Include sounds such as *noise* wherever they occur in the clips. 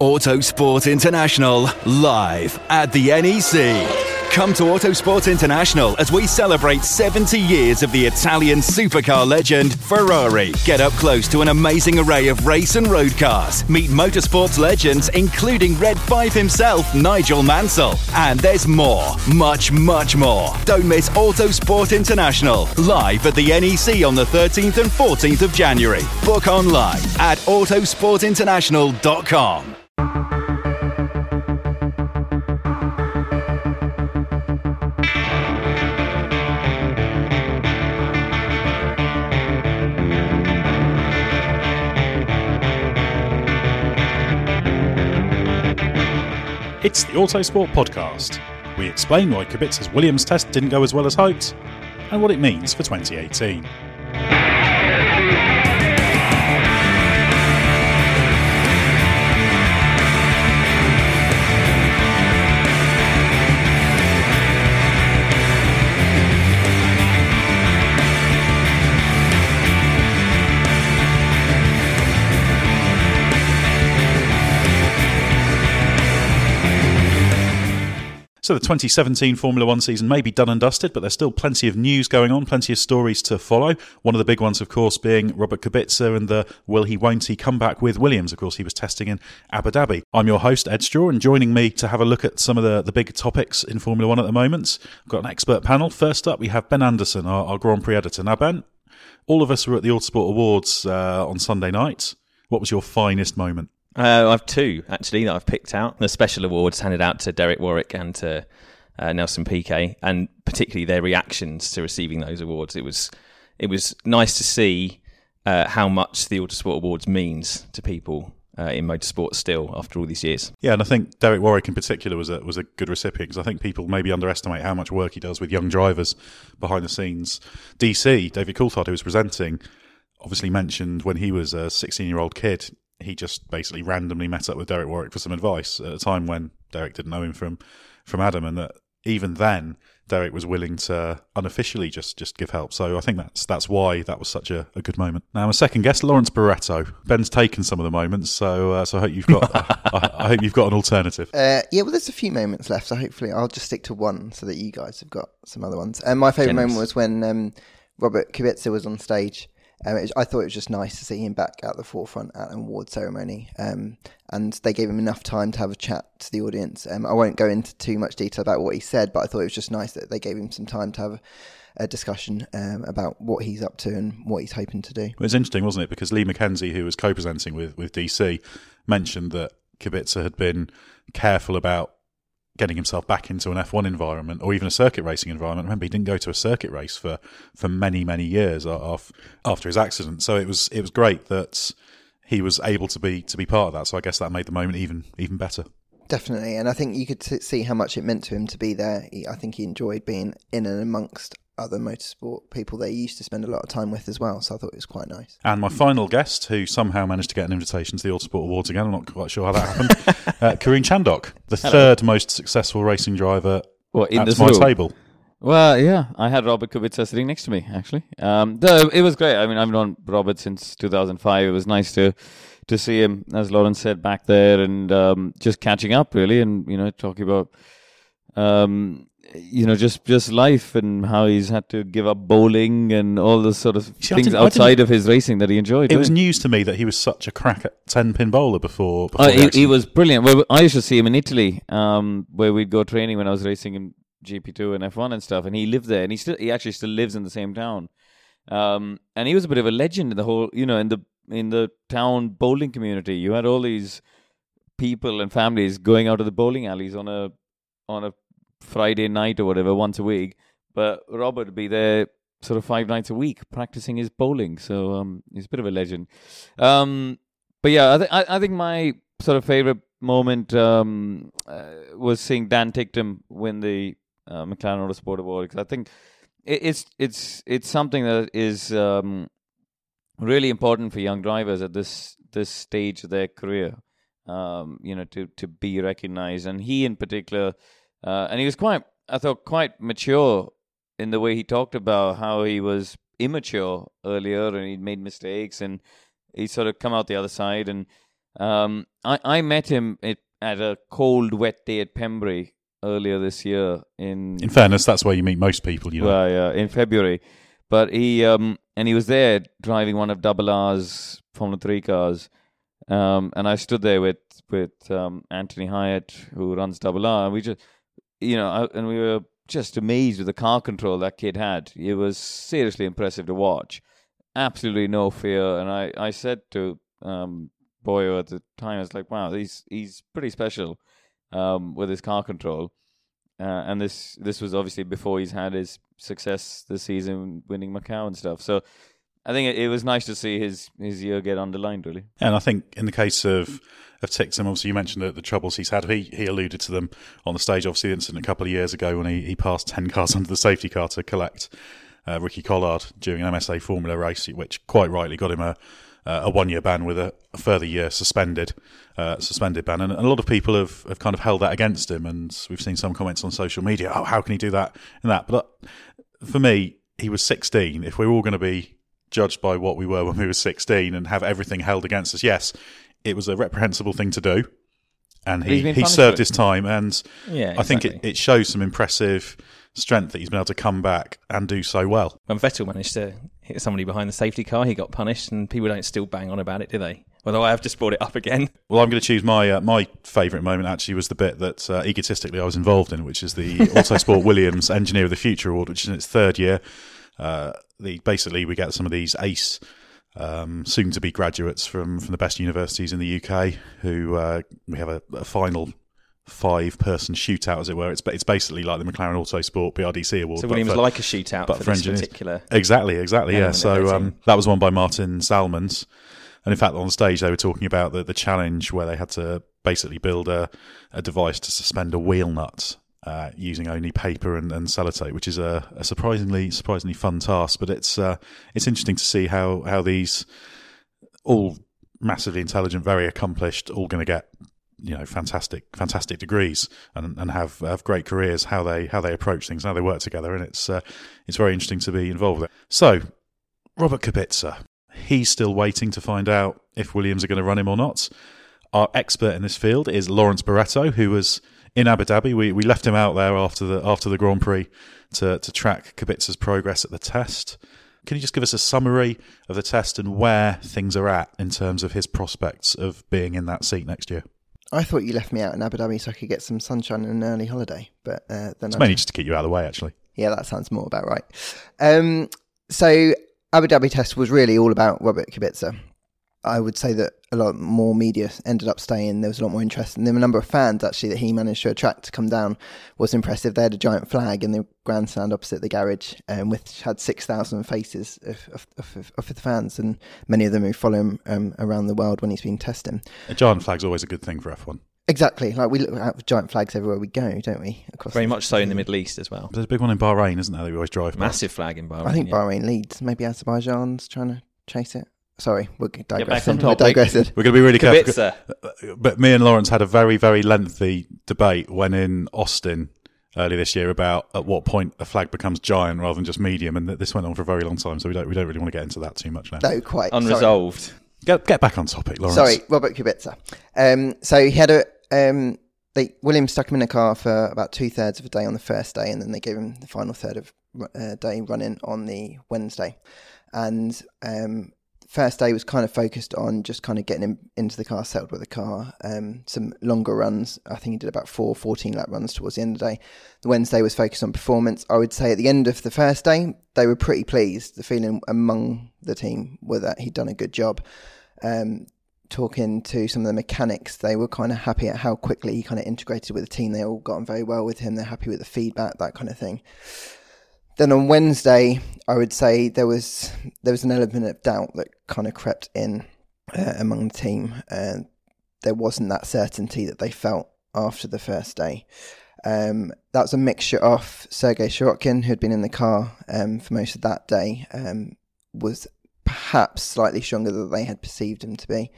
Autosport International live at the NEC. Come to Autosport International as we celebrate 70 years of the Italian supercar legend Ferrari. Get up close to an amazing array of race and road cars. Meet motorsports legends including Red 5 himself, Nigel Mansell. And there's more, much, much more. Don't miss Autosport International live at the NEC on the 13th and 14th of January. Book online at autosportinternational.com. It's the Autosport Podcast. We explain why Kubica's Williams test didn't go as well as hoped and what it means for 2018. So the 2017 Formula One season may be done and dusted, but there's still plenty of news going on, plenty of stories to follow. One of the big ones, of course, being Robert Kubica and the will he, won't he comeback with Williams. Of course, he was testing in Abu Dhabi. I'm your host, Ed Straw, and joining me to have a look at some of the, the big topics in Formula One at the moment, I've got an expert panel. First up, we have Ben Anderson, our, our Grand Prix editor. Now, Ben, all of us were at the Autosport Awards uh, on Sunday night. What was your finest moment? Uh, I have two actually that I've picked out. The special awards handed out to Derek Warwick and to uh, Nelson Piquet, and particularly their reactions to receiving those awards. It was it was nice to see uh, how much the Autosport Awards means to people uh, in motorsport still after all these years. Yeah, and I think Derek Warwick in particular was a was a good recipient because I think people maybe underestimate how much work he does with young drivers behind the scenes. DC David Coulthard, who was presenting, obviously mentioned when he was a 16 year old kid he just basically randomly met up with Derek Warwick for some advice at a time when Derek didn't know him from from Adam, and that even then Derek was willing to unofficially just just give help. So I think that's that's why that was such a, a good moment. Now, my second guest, Lawrence Barretto. Ben's taken some of the moments, so uh, so I hope you've got *laughs* I, I, hope you've got an alternative. Uh, yeah, well, there's a few moments left, so hopefully I'll just stick to one so that you guys have got some other ones. And my favourite moment was when um, Robert Kubica was on stage um, was, I thought it was just nice to see him back at the forefront at an award ceremony, um, and they gave him enough time to have a chat to the audience. Um, I won't go into too much detail about what he said, but I thought it was just nice that they gave him some time to have a discussion um, about what he's up to and what he's hoping to do. It was interesting, wasn't it? Because Lee McKenzie, who was co-presenting with with DC, mentioned that Kubica had been careful about getting himself back into an F1 environment or even a circuit racing environment. Remember, he didn't go to a circuit race for, for many, many years after his accident. So it was it was great that he was able to be to be part of that. So I guess that made the moment even even better. Definitely, and I think you could see how much it meant to him to be there. I think he enjoyed being in and amongst other motorsport people they used to spend a lot of time with as well. So I thought it was quite nice. And my final guest, who somehow managed to get an invitation to the Autosport Awards again, I'm not quite sure how that happened, *laughs* uh, Karun Chandhok, the Hello. third most successful racing driver what, in at my room? table. Well, yeah, I had Robert Kubica sitting next to me actually. Um, the, it was great. I mean, I've known Robert since 2005. It was nice to to see him, as Lawrence said, back there and um, just catching up really, and you know, talking about um, you know, just just life and how he's had to give up bowling and all the sort of See, things outside of his racing that he enjoyed. It was news to me that he was such a crack at ten pin bowler before. before uh, he, he, was brilliant. Well, I used to see him in Italy, um, where we'd go training when I was racing in GP two and F one and stuff, and he lived there, and he still he actually still lives in the same town. Um, and he was a bit of a legend in the whole, you know, in the in the town bowling community. You had all these people and families going out to the bowling alleys on a on a Friday night or whatever once a week. But Robert would be there sort of five nights a week practicing his bowling. So um, he's a bit of a legend. Um, but yeah, I, th- I, think my sort of favorite moment um, uh, was seeing Dan Ticktum win the uh, McLaren Autosport Award because I think it, it's it's it's something that is um, really important for young drivers at this this stage of their career. Um, you know, to to be recognized, and he in particular uh, and he was quite, I thought, quite mature in the way he talked about how he was immature earlier and he'd made mistakes and he sort of come out the other side. And um, I, I met him at, at a cold, wet day at Pembrey earlier this year. In in fairness, that's where you meet most people. You know, well, yeah, in February. But he um, and he was there driving one of Double R's Formula Three cars, um, and I stood there with with um, Anthony Hieatt, who runs Double R, and we just you know, and we were just amazed with the car control that kid had. It was seriously impressive to watch. Absolutely no fear. And I, I said to um, Boyo at the time, I was like, wow, he's he's pretty special um, with his car control. Uh, and this this was obviously before he's had his success this season, winning Macau and stuff. So I think it, it was nice to see his his year get underlined, really. And I think in the case of of Ticktum, obviously you mentioned the, the troubles he's had. He he alluded to them on the stage. Obviously, the incident a couple of years ago when he, he passed ten cars *laughs* under the safety car to collect uh, Ricky Collard during an MSA Formula race, which quite rightly got him a a one year ban with a, further year suspended uh, suspended ban. And, and, a lot of people have, have kind of held that against him. And we've seen some comments on social media. Oh, how can he do that and that? But uh, for me, he was 16. If we're all going to be judged by what we were when we were 16 and have everything held against us. Yes, it was a reprehensible thing to do. And he, he served his time. And yeah, exactly. I think it, it shows some impressive strength that he's been able to come back and do so well. When Vettel managed to hit somebody behind the safety car, he got punished, and people don't still bang on about it, do they? Although I have just brought it up again. *laughs* Well, I'm going to choose my uh, my favourite moment. Actually, was the bit that uh, egotistically I was involved in, which is the *laughs* Autosport Williams Engineer of the Future Award, which is in its third year. Uh, the basically we get some of these ace um, soon to be graduates from from the best universities in the UK who uh, we have a, a final five person shootout, as it were. It's it's basically like the McLaren Autosport BRDC award. So Williams for, like a shootout but for, for this particular. Exactly, exactly. Yeah. So um, that was won by Martin Salmons, and in fact, on stage they were talking about the the challenge where they had to basically build a a device to suspend a wheel nut uh, using only paper and, and sellotape, which is a, a, surprisingly surprisingly fun task. But it's uh, it's interesting to see how how these all massively intelligent, very accomplished, all going to get you know fantastic fantastic degrees and and have have great careers. How they how they approach things, how they work together, and it's uh, it's very interesting to be involved with it. So Robert Kubica, he's still waiting to find out if Williams are going to run him or not. Our expert in this field is Lawrence Barretto, who was in Abu Dhabi. We we left him out there after the after the Grand Prix to to track Kubica's progress at the test. Can you just give us a summary of the test and where things are at in terms of his prospects of being in that seat next year? I thought you left me out in Abu Dhabi so I could get some sunshine and an early holiday, but uh, then it's I mainly just to keep you out of the way, actually. Yeah, that sounds more about right. Um, so Abu Dhabi test was really all about Robert Kubica. I would say that a lot more media ended up staying. There was a lot more interest, and the number of fans actually that he managed to attract to come down was impressive. They had a giant flag in the grandstand opposite the garage, um, which had six thousand faces of, of, of, of, the fans, and many of them who follow him um, around the world when he's been testing. A giant flag's always a good thing for F1. Exactly, like we look at giant flags everywhere we go, don't we? Across Very much so in the Middle East as well. There's a big one in Bahrain, isn't there? That we always drive. Massive flag in Bahrain. I think yeah. Bahrain leads. Maybe Azerbaijan's trying to chase it. Sorry, we're digressing. We're digressing. We're going to be really careful. But me and Lawrence had a very, very lengthy debate when in Austin earlier this year about at what point a flag becomes giant rather than just medium, and this went on for a very long time. So we don't we don't really want to get into that too much now. No, quite unresolved. Sorry. Get get back on topic, Lawrence. Sorry, Robert Kubica. Um, so he had a um, they Williams stuck him in a car for about two thirds of a day on the first day, and then they gave him the final third of uh, day running on the Wednesday. And um, first day was kind of focused on just kind of getting him into the car, settled with the car. Um, some longer runs. I think he did about four 14 lap runs towards the end of the day. The Wednesday was focused on performance. I would say at the end of the first day, they were pretty pleased. The feeling among the team were that he'd done a good job. Um, talking to some of the mechanics, they were kind of happy at how quickly he kind of integrated with the team. They all got on very well with him. They're happy with the feedback, that kind of thing. Then on Wednesday, I would say there was there was an element of doubt that kind of crept in uh, among the team. Uh, there wasn't that certainty that they felt after the first day. Um, that was a mixture of Sergei Sirotkin, who had been in the car um, for most of that day, um, was perhaps slightly stronger than they had perceived him to be,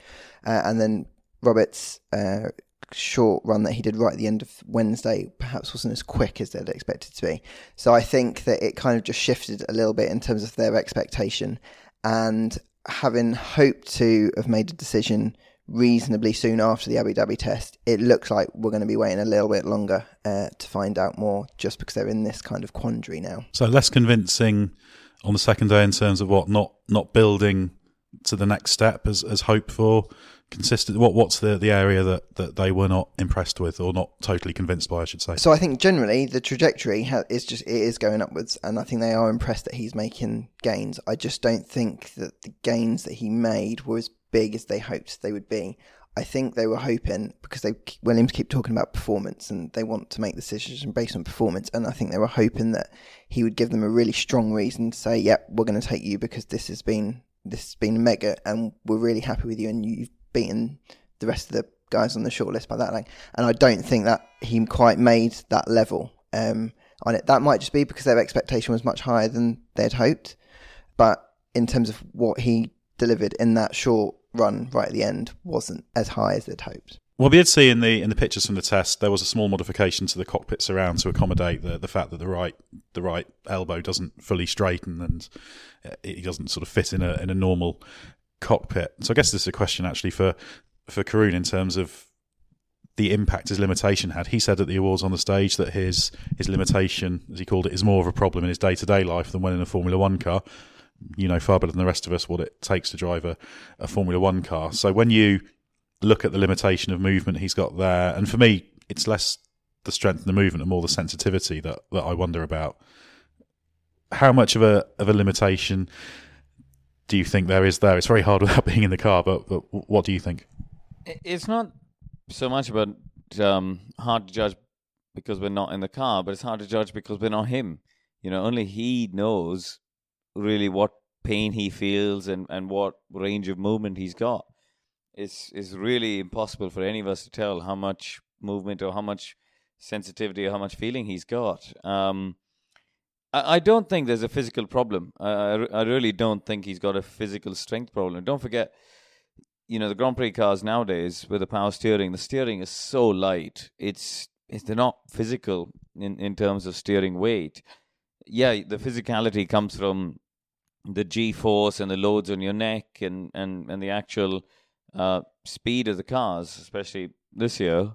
uh, and then Roberts uh, short run that he did right at the end of Wednesday perhaps wasn't as quick as they'd expected to be. So I think that it kind of just shifted a little bit in terms of their expectation. And having hoped to have made a decision reasonably soon after the Abu Dhabi test, it looks like we're going to be waiting a little bit longer uh, to find out more just because they're in this kind of quandary now. So less convincing on the second day in terms of what not not building to the next step as as hoped for consistent what what's the the area that that they were not impressed with or not totally convinced by I should say? So I think generally the trajectory ha- is just it is going upwards and I think they are impressed that he's making gains. I just don't think that the gains that he made were as big as they hoped they would be. I think they were hoping because they Williams keep talking about performance and they want to make decisions based on performance and I think they were hoping that he would give them a really strong reason to say yep yeah, we're going to take you because this has been this has been mega and we're really happy with you and you've beaten the rest of the guys on the shortlist by that length. And I don't think that he quite made that level um, on it. That might just be because their expectation was much higher than they'd hoped. But in terms of what he delivered in that short run right at the end, wasn't as high as they'd hoped. Well, we did see in the in the pictures from the test there was a small modification to the cockpit surround to accommodate the the fact that the right the right elbow doesn't fully straighten and it doesn't sort of fit in a in a normal cockpit. So I guess this is a question actually for for Karun in terms of the impact his limitation had. He said at the awards on the stage that his his limitation, as he called it, is more of a problem in his day to day life than when in a Formula One car. You know far better than the rest of us what it takes to drive a, a Formula One car. So when you look at the limitation of movement he's got there, and for me, it's less the strength of the movement and more the sensitivity that, that I wonder about. How much of a of a limitation do you think there is there? It's very hard *laughs* without being in the car, but, but what do you think? It's not so much about um, hard to judge because we're not in the car, but it's hard to judge because we're not him. You know, only he knows really what pain he feels and, and what range of movement he's got. It's it's really impossible for any of us to tell how much movement or how much sensitivity or how much feeling he's got. Um, I, don't think there's a physical problem. I, I, I really don't think he's got a physical strength problem. Don't forget, you know, the Grand Prix cars nowadays with the power steering, the steering is so light. It's, it's they're not physical in, in terms of steering weight. Yeah, the physicality comes from the G force and the loads on your neck and, and, and the actual uh, speed of the cars, especially this year.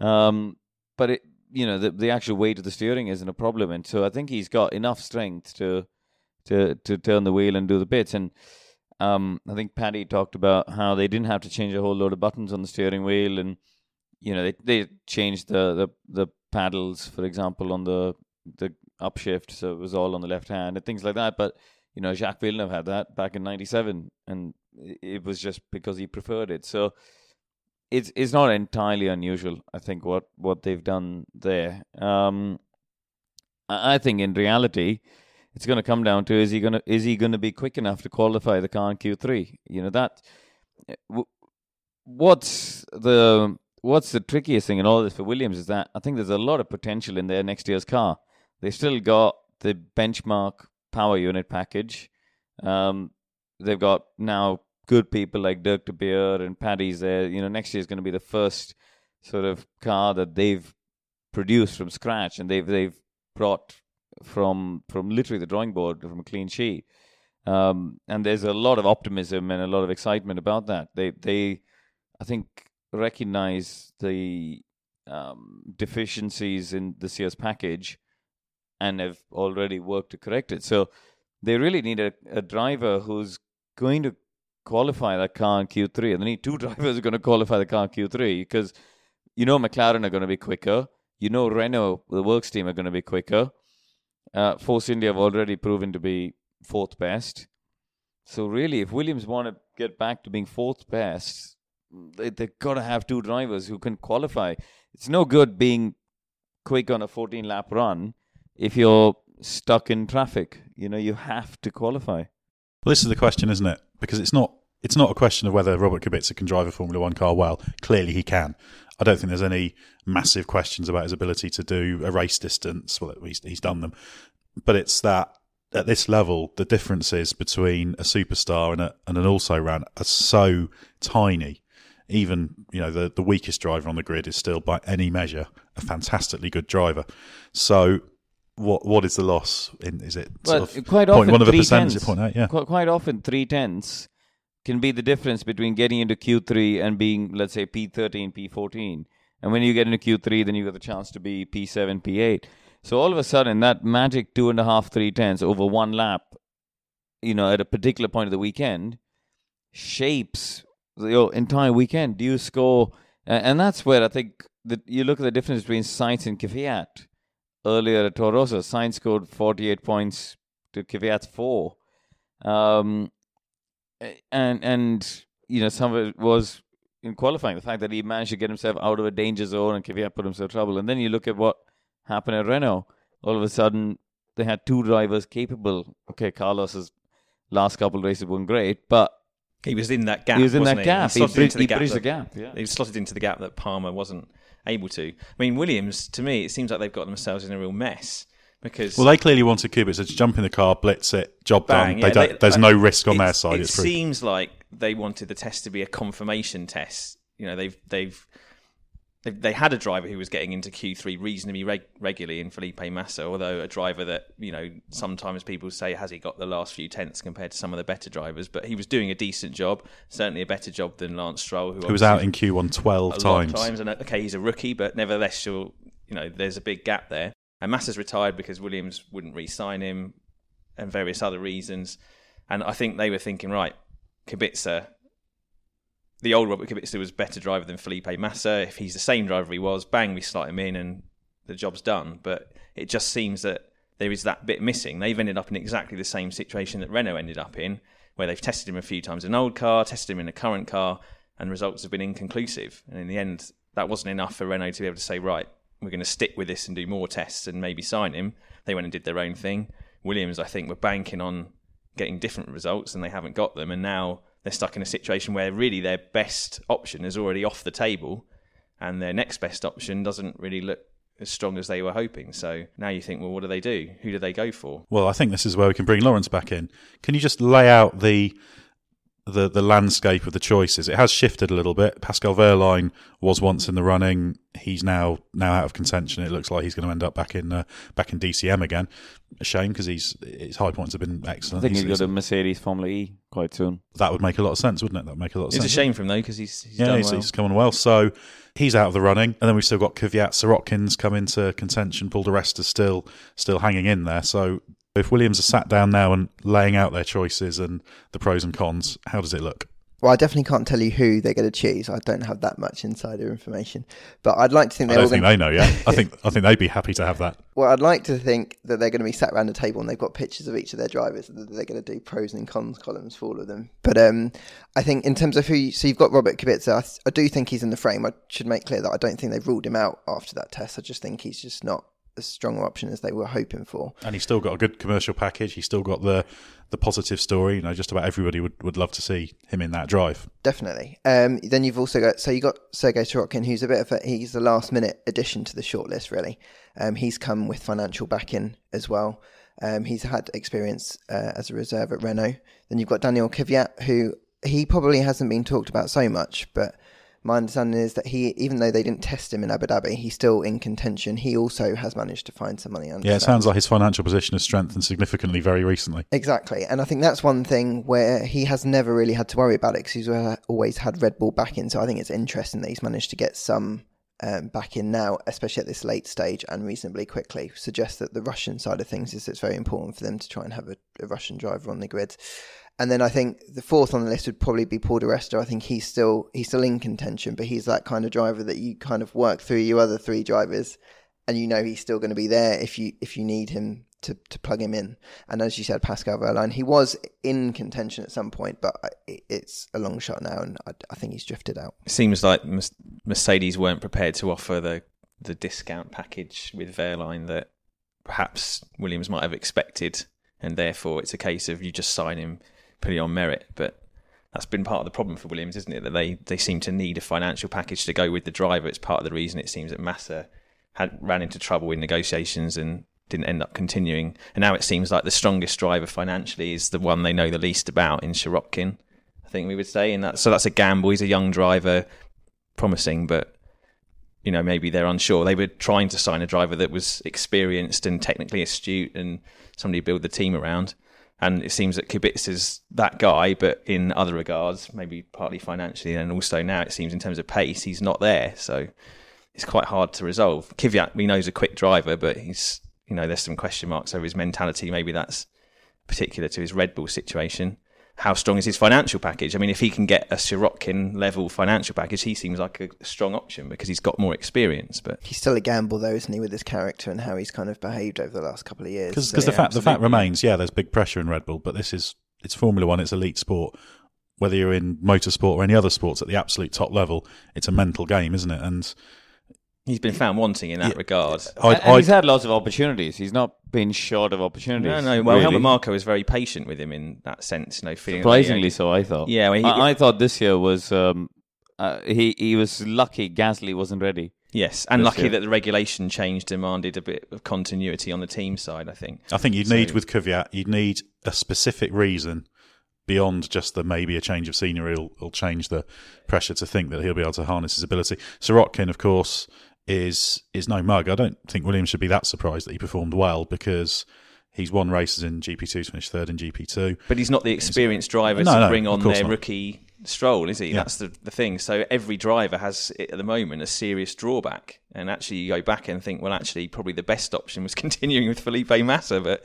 Um, but it, you know the the actual weight of the steering isn't a problem, and so I think he's got enough strength to to to turn the wheel and do the bits. And um, I think Paddy talked about how they didn't have to change a whole load of buttons on the steering wheel, and you know they they changed the the, the paddles, for example, on the the upshift, so it was all on the left hand and things like that. But you know Jacques Villeneuve had that back in '97, and it was just because he preferred it. So it's it's not entirely unusual. I think what what they've done there. Um, I think in reality, it's going to come down to is he going to is he going to be quick enough to qualify the car in Q three? You know that. What's the what's the trickiest thing in all this for Williams is that I think there's a lot of potential in their next year's car. They've still got the benchmark power unit package. Um, they've got now good people like Dirk De Beer and Paddy's there. You know, next year is going to be the first sort of car that they've produced from scratch, and they've they've brought from from literally the drawing board from a clean sheet. Um, and there's a lot of optimism and a lot of excitement about that. They they, I think, recognize the um, deficiencies in this year's package, and have already worked to correct it. So they really need a, a driver who's going to qualify that car in Q3, and they need two *laughs* drivers are going to qualify the car in Q3 because you know McLaren are going to be quicker. You know Renault, the works team, are going to be quicker. Uh, Force India have already proven to be fourth best. So really, if Williams want to get back to being fourth best, they, they've got to have two drivers who can qualify. It's no good being quick on a 14 lap run if you're stuck in traffic. You know, you have to qualify. Well, this is the question, isn't it? Because it's not it's not a question of whether Robert Kubica can drive a Formula One car well. Clearly, he can. I don't think there's any massive questions about his ability to do a race distance. Well, he's, he's done them, but it's that at this level, the differences between a superstar and, a, and an also ran are so tiny. Even you know the the weakest driver on the grid is still, by any measure, a fantastically good driver. So what what is the loss? In is it well, of quite often one of a percentage percentage point out? Yeah, quite, quite often three tenths can be the difference between getting into Q3 and being, let's say, P13, P14. And when you get into Q3, then you got the chance to be P7, P8. So all of a sudden, that magic two and a half, three tenths over one lap, you know, at a particular point of the weekend, shapes your entire weekend. Do you score? And that's where I think that you look at the difference between Sainz and Kvyat earlier at Toro Rosso. Sainz scored 48 points to Kvyat's four. Um, and and you know some of it was in qualifying the fact that he managed to get himself out of a danger zone and Kvyat put himself in trouble. And then you look at what happened at Renault. All of a sudden, they had two drivers capable. Okay, Carlos's last couple of races weren't great, but he was in that gap. He was in that he? gap. He, he, bridged, the, he gap bridged that, the gap. Yeah. He slotted into the gap that Palmer wasn't able to. I mean, Williams, to me, it seems like they've got themselves in a real mess because well, they clearly wanted Kubica to jump in the car, blitz it, job bang, done. Yeah, they, there's no risk on their side. It seems like they wanted the test to be a confirmation test. You know, they've they've they had a driver who was getting into Q3 reasonably reg- regularly in Felipe Massa, although a driver that, you know, sometimes people say, has he got the last few tenths compared to some of the better drivers? But he was doing a decent job, certainly a better job than Lance Stroll, who, who was out in Q1 12 times. times. And uh, okay, he's a rookie, but nevertheless, you know, there's a big gap there. And Massa's retired because Williams wouldn't re sign him and various other reasons. And I think they were thinking, right, Kubica the old Robert Kubica was a better driver than Felipe Massa. If he's the same driver he was, bang, we slot him in and the job's done. But it just seems that there is that bit missing. They've ended up in exactly the same situation that Renault ended up in, where they've tested him a few times in an old car, tested him in a current car, and results have been inconclusive. And in the end, that wasn't enough for Renault to be able to say, right, we're going to stick with this and do more tests and maybe sign him. They went and did their own thing. Williams, I think, were banking on getting different results and they haven't got them. And now they're stuck in a situation where really their best option is already off the table and their next best option doesn't really look as strong as they were hoping. So now you think, well, what do they do? Who do they go for? Well, I think this is where we can bring Lawrence back in. Can you just lay out the the the landscape of the choices. It has shifted a little bit. Pascal Wehrlein was once in the running. He's now now out of contention. It looks like he's going to end up back in uh, back in DTM again. A shame because he's his high points have been excellent. I think he's, he's got a Mercedes Formula E quite soon. That would make a lot of sense, wouldn't it? That would make a lot of it's sense. It's a shame for him though because he's, he's yeah he's, well. he's come on well. So he's out of the running, and then we've still got Kvyat, Sirotkins come into contention. Paul di Resta still still hanging in there. So if Williams are sat down now and laying out their choices and the pros and cons, how does it look? Well, I definitely can't tell you who they're going to choose. I don't have that much insider information, but I'd like to think they're don't think gonna, they know yet. I think *laughs* I think they'd be happy to have that. Well, I'd like to think that they're going to be sat around the table and they've got pictures of each of their drivers. and that They're going to do pros and cons columns for all of them. But um, I think in terms of who, you, so you've got Robert Kubica. I, th- I do think he's in the frame. I should make clear that I don't think they've ruled him out after that test. I just think he's just not as strong an option as they were hoping for. And he's still got a good commercial package. He's still got the the positive story. You know, just about everybody would, would love to see him in that drive. Definitely. Um, then you've also got so you got Sergei Sirotkin, who's a bit of a he's the last minute addition to the shortlist. Really, um, he's come with financial backing as well. Um, he's had experience uh, as a reserve at Renault. Then you've got Daniel Kvyat, who he probably hasn't been talked about so much, but my understanding is that he, even though they didn't test him in Abu Dhabi, he's still in contention. He also has managed to find some money. Yeah, it sounds like his financial position has strengthened significantly very recently. Exactly, and I think that's one thing where he has never really had to worry about it because he's uh, always had Red Bull back in. So I think it's interesting that he's managed to get some um, back in now, especially at this late stage and reasonably quickly. Suggests that the Russian side of things is it's very important for them to try and have a, a Russian driver on the grid. And then I think the fourth on the list would probably be Paul Resta. I think he's still he's still in contention, but he's that kind of driver that you kind of work through your other three drivers, and you know he's still going to be there if you if you need him to, to plug him in. And as you said, Pascal Wehrlein, he was in contention at some point, but it's a long shot now, and I, I think he's drifted out. It seems like Mercedes weren't prepared to offer the the discount package with Wehrlein that perhaps Williams might have expected, and therefore it's a case of you just sign him pretty on merit. But that's been part of the problem for Williams, isn't it? That they, they seem to need a financial package to go with the driver. It's part of the reason it seems that Massa had ran into trouble in negotiations and didn't end up continuing. And now it seems like the strongest driver financially is the one they know the least about in Sirotkin. I think we would say, and that so that's a gamble. He's a young driver, promising, but you know maybe they're unsure. They were trying to sign a driver that was experienced and technically astute and somebody to build the team around. And it seems that Kubica is that guy, but in other regards, maybe partly financially, and also now it seems in terms of pace, he's not there. So it's quite hard to resolve. Kvyat, we know, is a quick driver, but he's you know there's some question marks over his mentality. Maybe that's particular to his Red Bull situation. How strong is his financial package? I mean, if he can get a Sirotkin level financial package, he seems like a strong option because he's got more experience. But he's still a gamble, though, isn't he, with his character and how he's kind of behaved over the last couple of years? Because so, the fact absolutely. the fact remains, yeah, there's big pressure in Red Bull, but this is it's Formula One, it's elite sport. Whether you're in motorsport or any other sports at the absolute top level, it's a mental game, isn't it? And He's been found wanting in that yeah. regard. I'd, and he's had lots of opportunities. He's not been short of opportunities. No, no. Well, really. Helmut Marko was very patient with him in that sense. You know, feeling surprisingly like, so. I thought. Yeah, he, I, I, thought this year was um, uh, he he was lucky. Gasly wasn't ready. Yes, and lucky year. that the regulation change demanded a bit of continuity on the team side. I think. I think you'd so, need with Kvyat, you'd need a specific reason beyond just the maybe a change of scenery will, will change the pressure to think that he'll be able to harness his ability. Sirotkin, of course is is no mug. I don't think Williams should be that surprised that he performed well because he's won races in GP2, finished third in GP2. But he's not the experienced driver no, to no, bring on their not. rookie stroll, is he? Yeah. That's the, the thing. So every driver has at the moment a serious drawback. And actually, you go back and think, well, actually, probably the best option was *laughs* continuing with Felipe Massa, but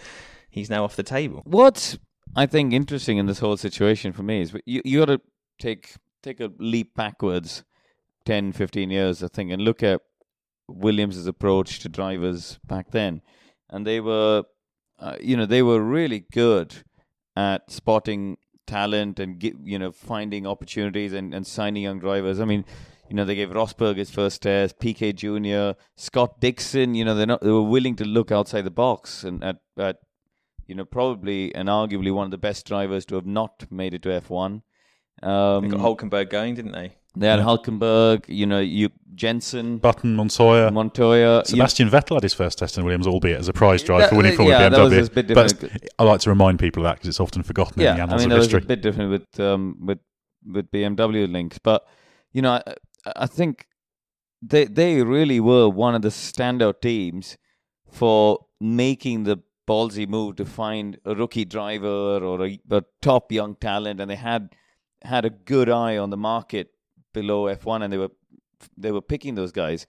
he's now off the table. What I think interesting in this whole situation for me is you you got to take take a leap backwards 10, 15 years, I think, and look at Williams's approach to drivers back then, and they were, uh, you know, they were really good at spotting talent and you know finding opportunities and, and signing young drivers. I mean, you know, they gave Rosberg his first test, Piquet Jr., Scott Dixon. You know, they're not they were willing to look outside the box and at at you know probably and arguably one of the best drivers to have not made it to F1. Um, they got Hulkenberg going, didn't they? They had yeah. Hulkenberg, you know, you Jenson, Button, Montoya, Montoya. Sebastian you, Vettel had his first test in Williams, albeit as a prize drive that, for winning Formula yeah, BMW. But I like to remind people of that because it's often forgotten yeah, in the annals I mean, of history. was a bit different with um, with with BMW links, but you know, I, I think they they really were one of the standout teams for making the ballsy move to find a rookie driver or a, a top young talent, and they had had a good eye on the market below F1 and they were they were picking those guys.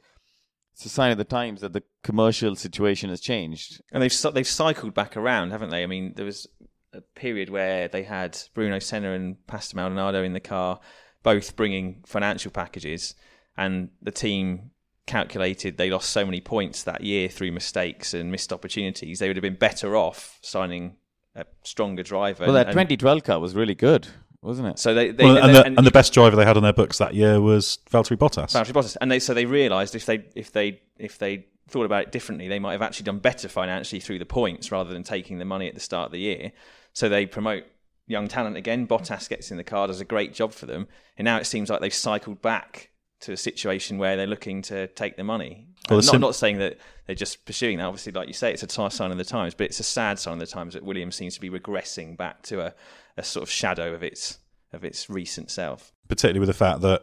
It's a sign of the times that the commercial situation has changed. And they've they've cycled back around, haven't they? I mean, there was a period where they had Bruno Senna and Pastor Maldonado in the car, both bringing financial packages, and the team calculated they lost so many points that year through mistakes and missed opportunities. They would have been better off signing a stronger driver. Well, that and, 2012 car was really good, wasn't it? So they, they, Well, they and, the, and, the best driver they had on their books that year was Valtteri Bottas. Valtteri Bottas, and they so they realised if they if they if they thought about it differently, they might have actually done better financially through the points rather than taking the money at the start of the year. So they promote young talent again. Bottas gets in the car, does a great job for them, and now it seems like they've cycled back to a situation where they're looking to take the money. Well, not, sim- not saying that they're just pursuing that. Obviously, like you say, it's a t- sign of the times, but it's a sad sign of the times that Williams seems to be regressing back to a, a sort of shadow of its of its recent self. particularly with the fact that,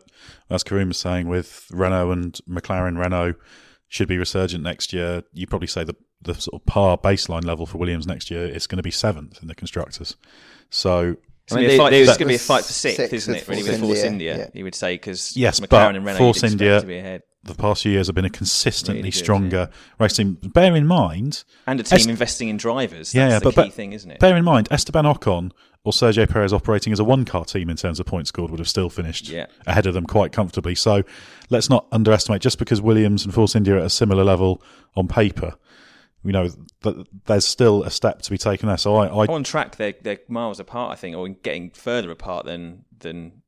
as Karun was saying, with Renault and McLaren, Renault should be resurgent next year. You probably say the the sort of par baseline level for Williams next year is going to be seventh in the constructors. So I mean, going to be a they- fight, it's going to be a fight for sixth, Sixth isn't it? Really, Force with Force India, India, yeah. you would say, because Yes, McLaren but and Renault Force India- to be ahead, the past few years have been a consistently Really good, stronger race team. Bear in mind, and a team Es- investing in drivers. That's Yeah, yeah, the but- key but thing, isn't it? bear in mind, Esteban Ocon or Sergio Perez operating as a one car team in terms of points scored would have still finished Yeah. ahead of them quite comfortably. So let's not underestimate just because Williams and Force India are at a similar level on paper. You know, th- there's still a step to be taken there. So I, I on track, they're they're miles apart, I think, or getting further apart than than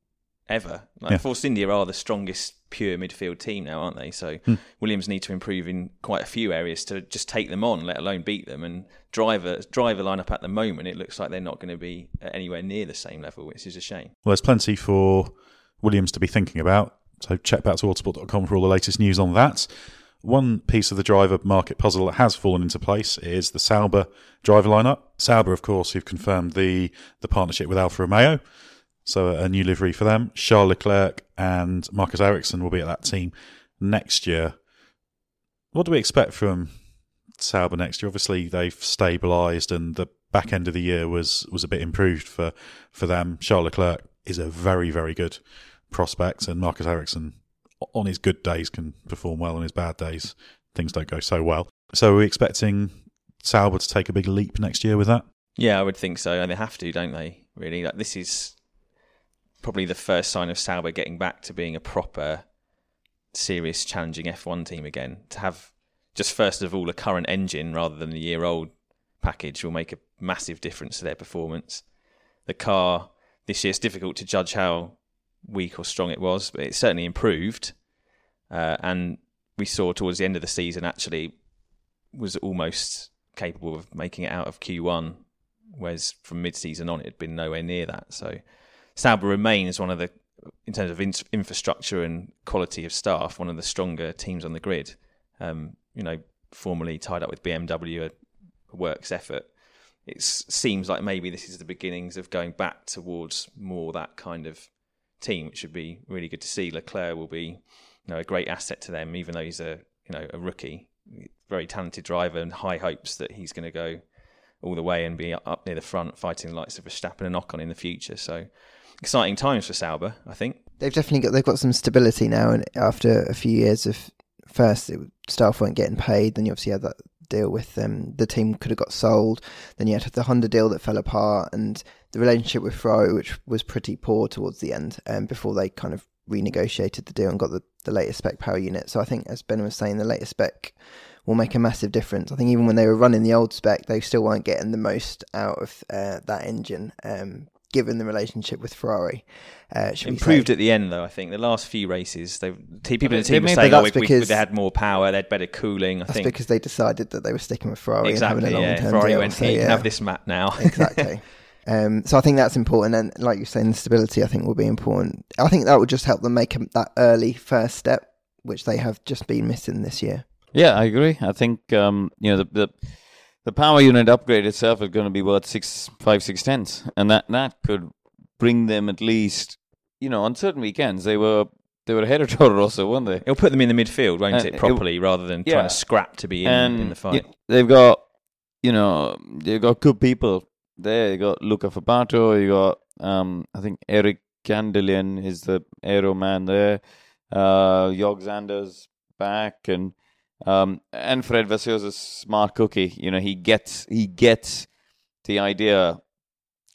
ever. Like Yeah. Force India are the strongest pure midfield team now, aren't they? So Hmm. Williams need to improve in quite a few areas to just take them on, let alone beat them. And driver driver lineup at the moment, it looks like they're not going to be anywhere near the same level, which is a shame. Well, there's plenty for Williams to be thinking about. So check back to autosport.com for all the latest news on that. One piece of the driver market puzzle that has fallen into place is the Sauber driver lineup. Sauber, of course, who've confirmed the, the partnership with Alfa Romeo. So a new livery for them. Charles Leclerc and Marcus Ericsson will be at that team next year. What do we expect from Sauber next year? Obviously, they've stabilised, and the back end of the year was was a bit improved for for them. Charles Leclerc is a very very good prospect, and Marcus Ericsson on his good days can perform well. On his bad days, things don't go so well. So, are we expecting Sauber to take a big leap next year with that? Yeah, I would think so. And they have to, don't they? Really, like this is probably the first sign of Sauber getting back to being a proper, serious, challenging F1 team again. To have just first of all a current engine rather than a year-old package will make a massive difference to their performance. The car this year it's difficult to judge how weak or strong it was, but it certainly improved. Uh, and we saw towards the end of the season actually was almost capable of making it out of Q1, whereas from mid-season on it had been nowhere near that. So Sauber remains one of the, in terms of in- infrastructure and quality of staff, one of the stronger teams on the grid. Um, you know, formerly tied up with BMW, a works effort. It seems like maybe this is the beginnings of going back towards more that kind of team, which would be really good to see. Leclerc will be, you know, a great asset to them, even though he's a you know a rookie, very talented driver, and high hopes that he's going to go all the way and be up near the front, fighting the likes of Verstappen and Ocon in the future. So exciting times for Sauber, I think. They've definitely got they've got some stability now, and after a few years of first staff weren't getting paid, then you obviously had that deal with them. the team could have got sold. Then you had the Honda deal that fell apart, and the relationship with Ferrari, which was pretty poor towards the end, um, before they kind of renegotiated the deal and got the, the latest spec power unit. So I think, as Ben was saying, the latest spec will make a massive difference. I think even when they were running the old spec, they still weren't getting the most out of uh, that engine. Um, given the relationship with Ferrari, uh, Improved at the end, though. I think the last few races, they people in the team were saying, but "Oh, that's we, we, because- they had more power, they had better cooling." I That's think because they decided that they were sticking with Ferrari exactly. and having a Yeah, long-term Ferrari deal. went, so, "Here, you yeah. can have this map now." *laughs* exactly. Um, so I think that's important, and like you're saying, the stability I think will be important. I think that would just help them make that early first step, which they have just been missing this year. Yeah, I agree. I think um, you know the, the the power unit upgrade itself is going to be worth six, five, six tenths, and that that could bring them at least, you know, on certain weekends they were they were ahead of *laughs* Toro Rosso, weren't they? It'll put them in the midfield, won't Uh, it? it- Properly, rather than yeah. trying to scrap to be in, and in the fight. y- they've got, you know, they've got good people there. You got Luca Furbatto. You got, um, I think Eric Gandelin is the aero man there. Uh, Jorg Zander's back, and um, and Fred Vasseur's a smart cookie. You know, he gets he gets the idea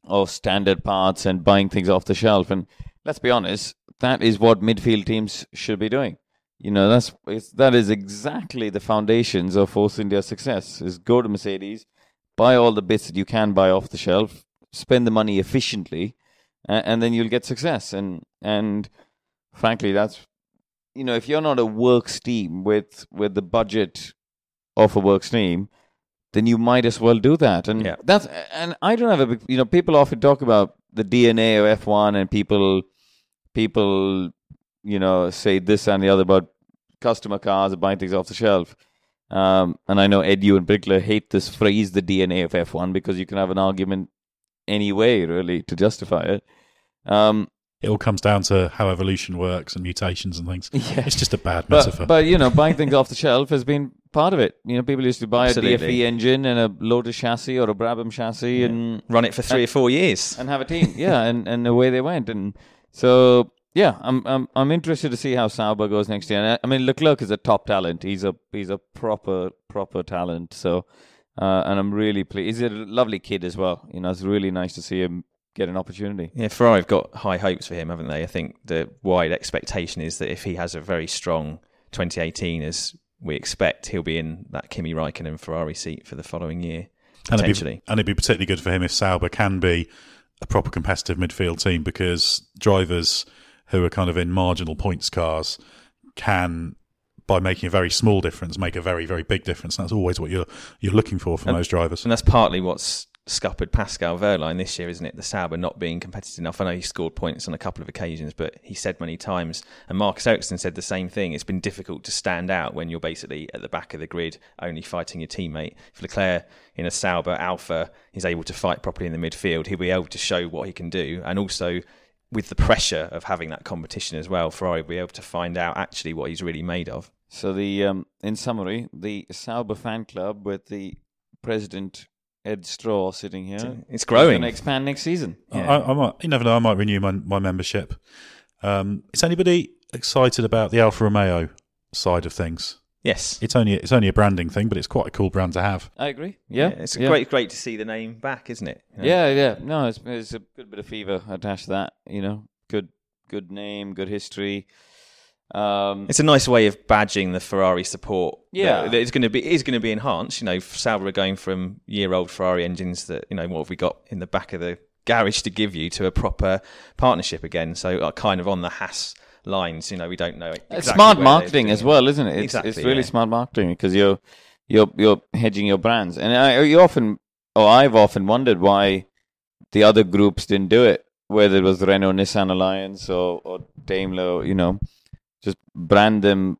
of standard parts and buying things off the shelf. And let's be honest, that is what midfield teams should be doing. You know, that's that is exactly the foundations of Force India's success. Is go to Mercedes, buy all the bits that you can buy off the shelf, spend the money efficiently, and, and then you'll get success. And and frankly, that's you know, if you're not a works team with with the budget of a works team, then you might as well do that. And Yeah. that's and I don't have a big, you know, people often talk about the DNA of F1 and people people you know say this and the other about customer cars and buying things off the shelf. Um, and I know Ed, you in particular hate this phrase, the DNA of F1, because you can have an argument any way really to justify it. Um, It all comes down to how evolution works and mutations and things. *laughs* Yeah. It's just a bad metaphor. But, but you know, buying things off the shelf has been part of it. You know, people used to buy Absolutely. a DFV engine and a Lotus chassis or a Brabham chassis and Run it for three or four years. and have a team. yeah, *laughs* and, and away they went. And so yeah, I'm I'm I'm interested to see how Sauber goes next year. And I, I mean, Leclerc is a top talent. He's a he's a proper proper talent. So. Uh, and I'm really pleased. He's a lovely kid as well. You know, it's really nice to see him get an opportunity. Yeah, Ferrari have got high hopes for him, haven't they? I think the wide expectation is that if he has a very strong 2018, as we expect, he'll be in that Kimi Raikkonen Ferrari seat for the following year, and it'd, potentially. be, and it'd be particularly good for him if Sauber can be a proper competitive midfield team because drivers who are kind of in marginal points cars can, by making a very small difference, make a very very big difference. And that's always what you're you're looking for from And- those drivers. And that's partly what's scuppered Pascal Wehrlein this year, isn't it? The Sauber not being competitive enough. I know he scored points on a couple of occasions, but he said many times, and Marcus Ericsson said the same thing. It's been difficult to stand out when you're basically at the back of the grid, only fighting your teammate. If Leclerc in a Sauber Alfa is able to fight properly in the midfield, he'll be able to show what he can do, and also. With the pressure of having that competition as well, Ferrari will be able to find out actually what he's really made of. So the um, in summary, the Sauber fan club with the president Ed Straw sitting here. It's growing. Going to expand next season. I, I might, you never know. I might renew my, my membership. Um, is anybody excited about the Alfa Romeo side of things? Yes, It's only it's only a branding thing, but it's quite a cool brand to have. I agree. Yeah, it's yeah. great, great to see the name back, isn't it? You know? Yeah, yeah. No, it's, it's a good bit of fever attached to that. You know, good, good name, good history. Um, It's a nice way of badging the Ferrari support. Yeah. that- that it's going to be is going to be enhanced. You know, Sauber are going from year old Ferrari engines that you know what have we got in the back of the garage to give you to a proper partnership again. So uh, kind of on the Haas lines. You know, we don't know. it's smart marketing as well, isn't it? It's, Exactly, it's really yeah. smart marketing because you're you're you're hedging your brands, and I you often, oh, I've often wondered why the other groups didn't do it, whether it was the Renault Nissan alliance or or Daimler, you know, just brand them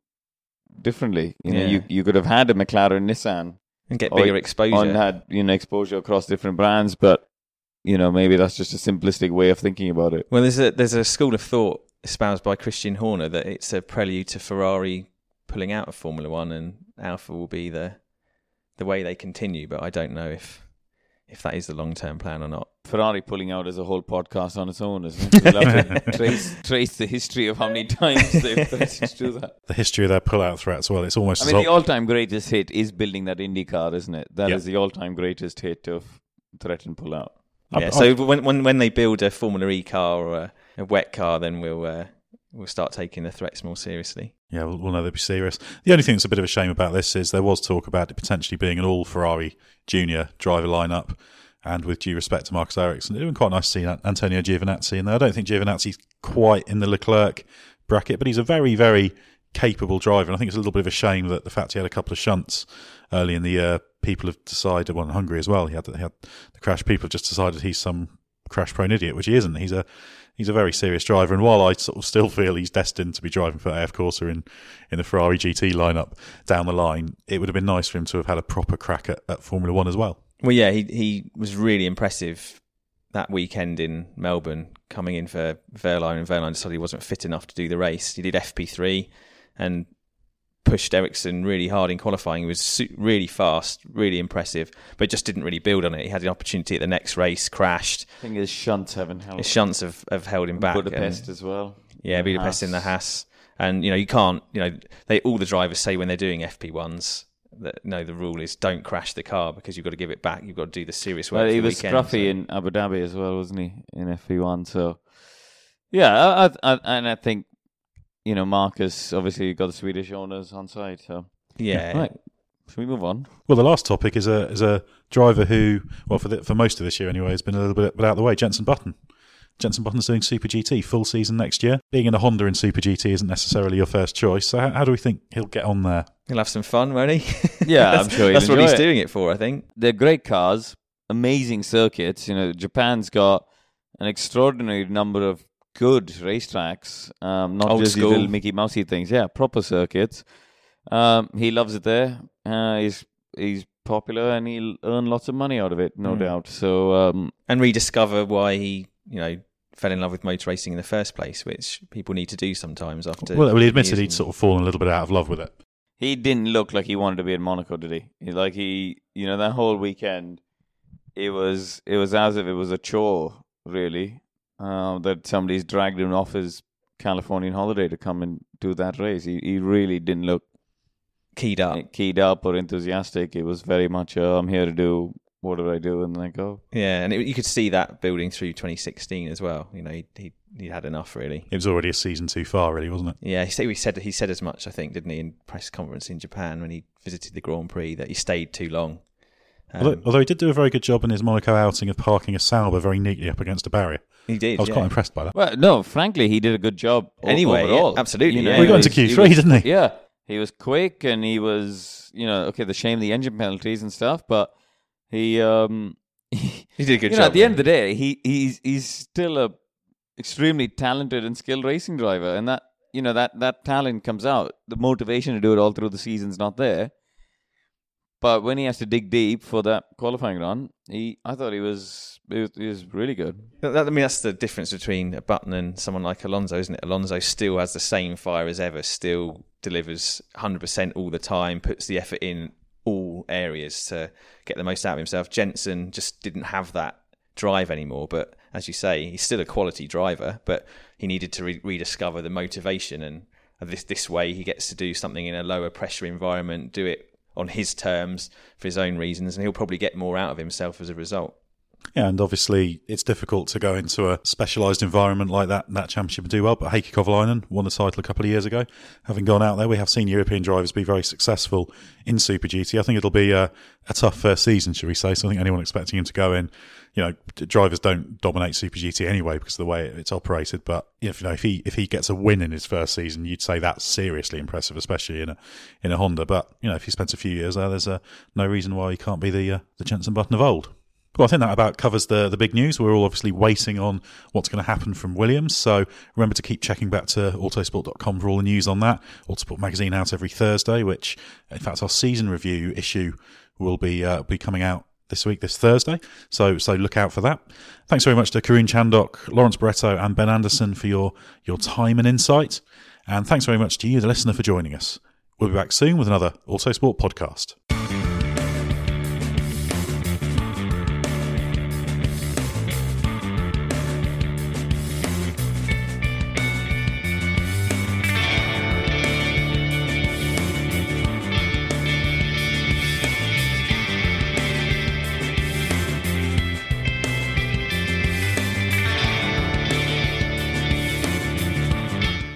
differently. You know, Yeah. you you could have had a McLaren Nissan and get or- bigger exposure. and had you know exposure across different brands, but you know maybe that's just a simplistic way of thinking about it. Well, there's a there's a school of thought espoused by Christian Horner that it's a prelude to Ferrari pulling out of Formula One, and Alfa will be the the way they continue. But I don't know if if that is the long term plan or not. Ferrari pulling out is a whole podcast on its own, isn't it? We'll have to *laughs* trace trace the history of how many times they've *laughs* threatened to do that. The history of their pull-out threats. Well, it's almost I as mean, the all-time greatest hit is building that Indy car, isn't it? That is Yeah. the all-time greatest hit of threaten pull out. I- Yeah. I- So when when when they build a Formula E car or a, a wet car, then we'll uh, we'll start taking the threats more seriously. Yeah, we'll, we'll know they'll be serious. The only thing that's a bit of a shame about this is there was talk about it potentially being an all Ferrari junior driver lineup. And with due respect to Marcus Ericsson, it would been quite nice to see Antonio Giovinazzi in there. I don't think Giovinazzi's quite in the Leclerc bracket, but he's a very, very capable driver. And I think it's a little bit of a shame that the fact he had a couple of shunts early in the year, people have decided, well, in Hungary as well, he had, the, he had the crash. People have just decided he's some crash prone idiot, which he isn't. He's a he's a very serious driver. And while I sort of still feel he's destined to be driving for AF Corsa in, in the Ferrari GT lineup down the line, it would have been nice for him to have had a proper crack at, at Formula One as well. Well, yeah, he he was really impressive that weekend in Melbourne, coming in for Wehrlein, and Wehrlein decided he wasn't fit enough to do the race. He did FP3 and pushed Ericsson really hard in qualifying. He was really fast, really impressive, but just didn't really build on it. He had an opportunity at the next race, crashed. I think his shunts haven't helped. His shunts have, have held him back. Budapest and- as well. yeah, Budapest in the Haas. And you know you can't, you know, they all the drivers say when they're doing FP ones, that no, the rule is don't crash the car because you've got to give it back. You've got to do the serious work. Well, he the was weekend, scruffy so- in Abu Dhabi as well, wasn't he? In FP1. So, yeah, I, I, I, and I think, you know, Marcus obviously got the Swedish owners on side. So, Yeah. Right. Should we move on? Well, the last topic is a is a driver who, well, for the, for most of this year anyway, has been a little bit without the way. Jenson Button. Jenson Button's doing Super GT full season next year. Being in a Honda in Super GT isn't necessarily your first choice. So how, how do we think he'll get on there? He'll have some fun, won't he? *laughs* Yeah, I'm sure *laughs* he'll That's what he's it. doing it for, I think. They're great cars, amazing circuits. You know, Japan's got an extraordinary number of good racetracks, um, not Old just school. little Mickey Mousey things. Yeah, proper circuits. Um, he loves it there. Uh, he's he's popular and he'll earn lots of money out of it, no Mm. doubt. So um, and rediscover why he, you know, fell in love with motor racing in the first place, which people need to do sometimes after. Well, well, he admitted he'd and- sort of fallen a little bit out of love with it. he didn't look like he wanted to be in Monaco, did he? He- Like he, you know, that whole weekend, it was it was as if it was a chore, really. Um, that somebody's dragged him off his Californian holiday to come and do that race. He he really didn't look keyed up, keyed up or enthusiastic. It was very much, uh, I'm here to do what did I do, and then I go. Yeah, and it, you could see that building through 2016 as well. You know, he he, he had enough really. It was already a season too far, really, wasn't it? Yeah, he said he said he said as much, I think, didn't he, in press conference in Japan when he visited the Grand Prix that he stayed too long. Um, although, although he did do a very good job in his Monaco outing of parking a Sauber very neatly up against a barrier. He did, I was yeah. quite impressed by that. Well, no, frankly, he did a good job. o- Anyway, yeah, overall. absolutely, yeah. Well, he got into Q3, was- didn't he? Yeah, he was quick and he was, you know, okay, the shame the engine penalties and stuff, but he, um, *laughs* He did a good you job. know, at the end of the day, he he's he's still a extremely talented and skilled racing driver, and that you know that that talent comes out. The motivation to do it all through the season's not there. But when he has to dig deep for that qualifying run, he I thought he was he was, really good. That- I mean, that's the difference between a Button and someone like Alonso, isn't it? Alonso still has the same fire as ever, still delivers 100% all the time, puts the effort in all areas to get the most out of himself. Jenson just didn't have that drive anymore, but as you say, he's still a quality driver, but he needed to re- rediscover the motivation. And this, this way, he gets to do something in a lower pressure environment, do it on his terms for his own reasons, and he'll probably get more out of himself as a result. Yeah, and obviously it's difficult to go into a specialised environment like that that championship and do well. But Heikki Kovalainen won the title a couple of years ago. Having gone out there, we have seen European drivers be very successful in Super GT. I think it'll be a, a tough first season, should we say? So I think anyone expecting him to go in, you know, drivers don't dominate Super GT anyway because of the way it's operated. But if you know if he if he gets a win in his first season, you'd say that's seriously impressive, especially in a in a Honda. But you know, if he spends a few years there, there's uh, no reason why he can't be the uh, the Jenson Button of old. Well, I think that about covers the, the big news. We're all obviously waiting on what's going to happen from Williams. So remember to keep checking back to autosport.com for all the news on that. Autosport magazine out every Thursday, which, in fact, our season review issue will be uh, be coming out this week, this Thursday. So so look out for that. Thanks very much to Karun Chandok, Lawrence Barretto, and Ben Anderson for your, your time and insight. And thanks very much to you, the listener, for joining us. We'll be back soon with another Autosport podcast.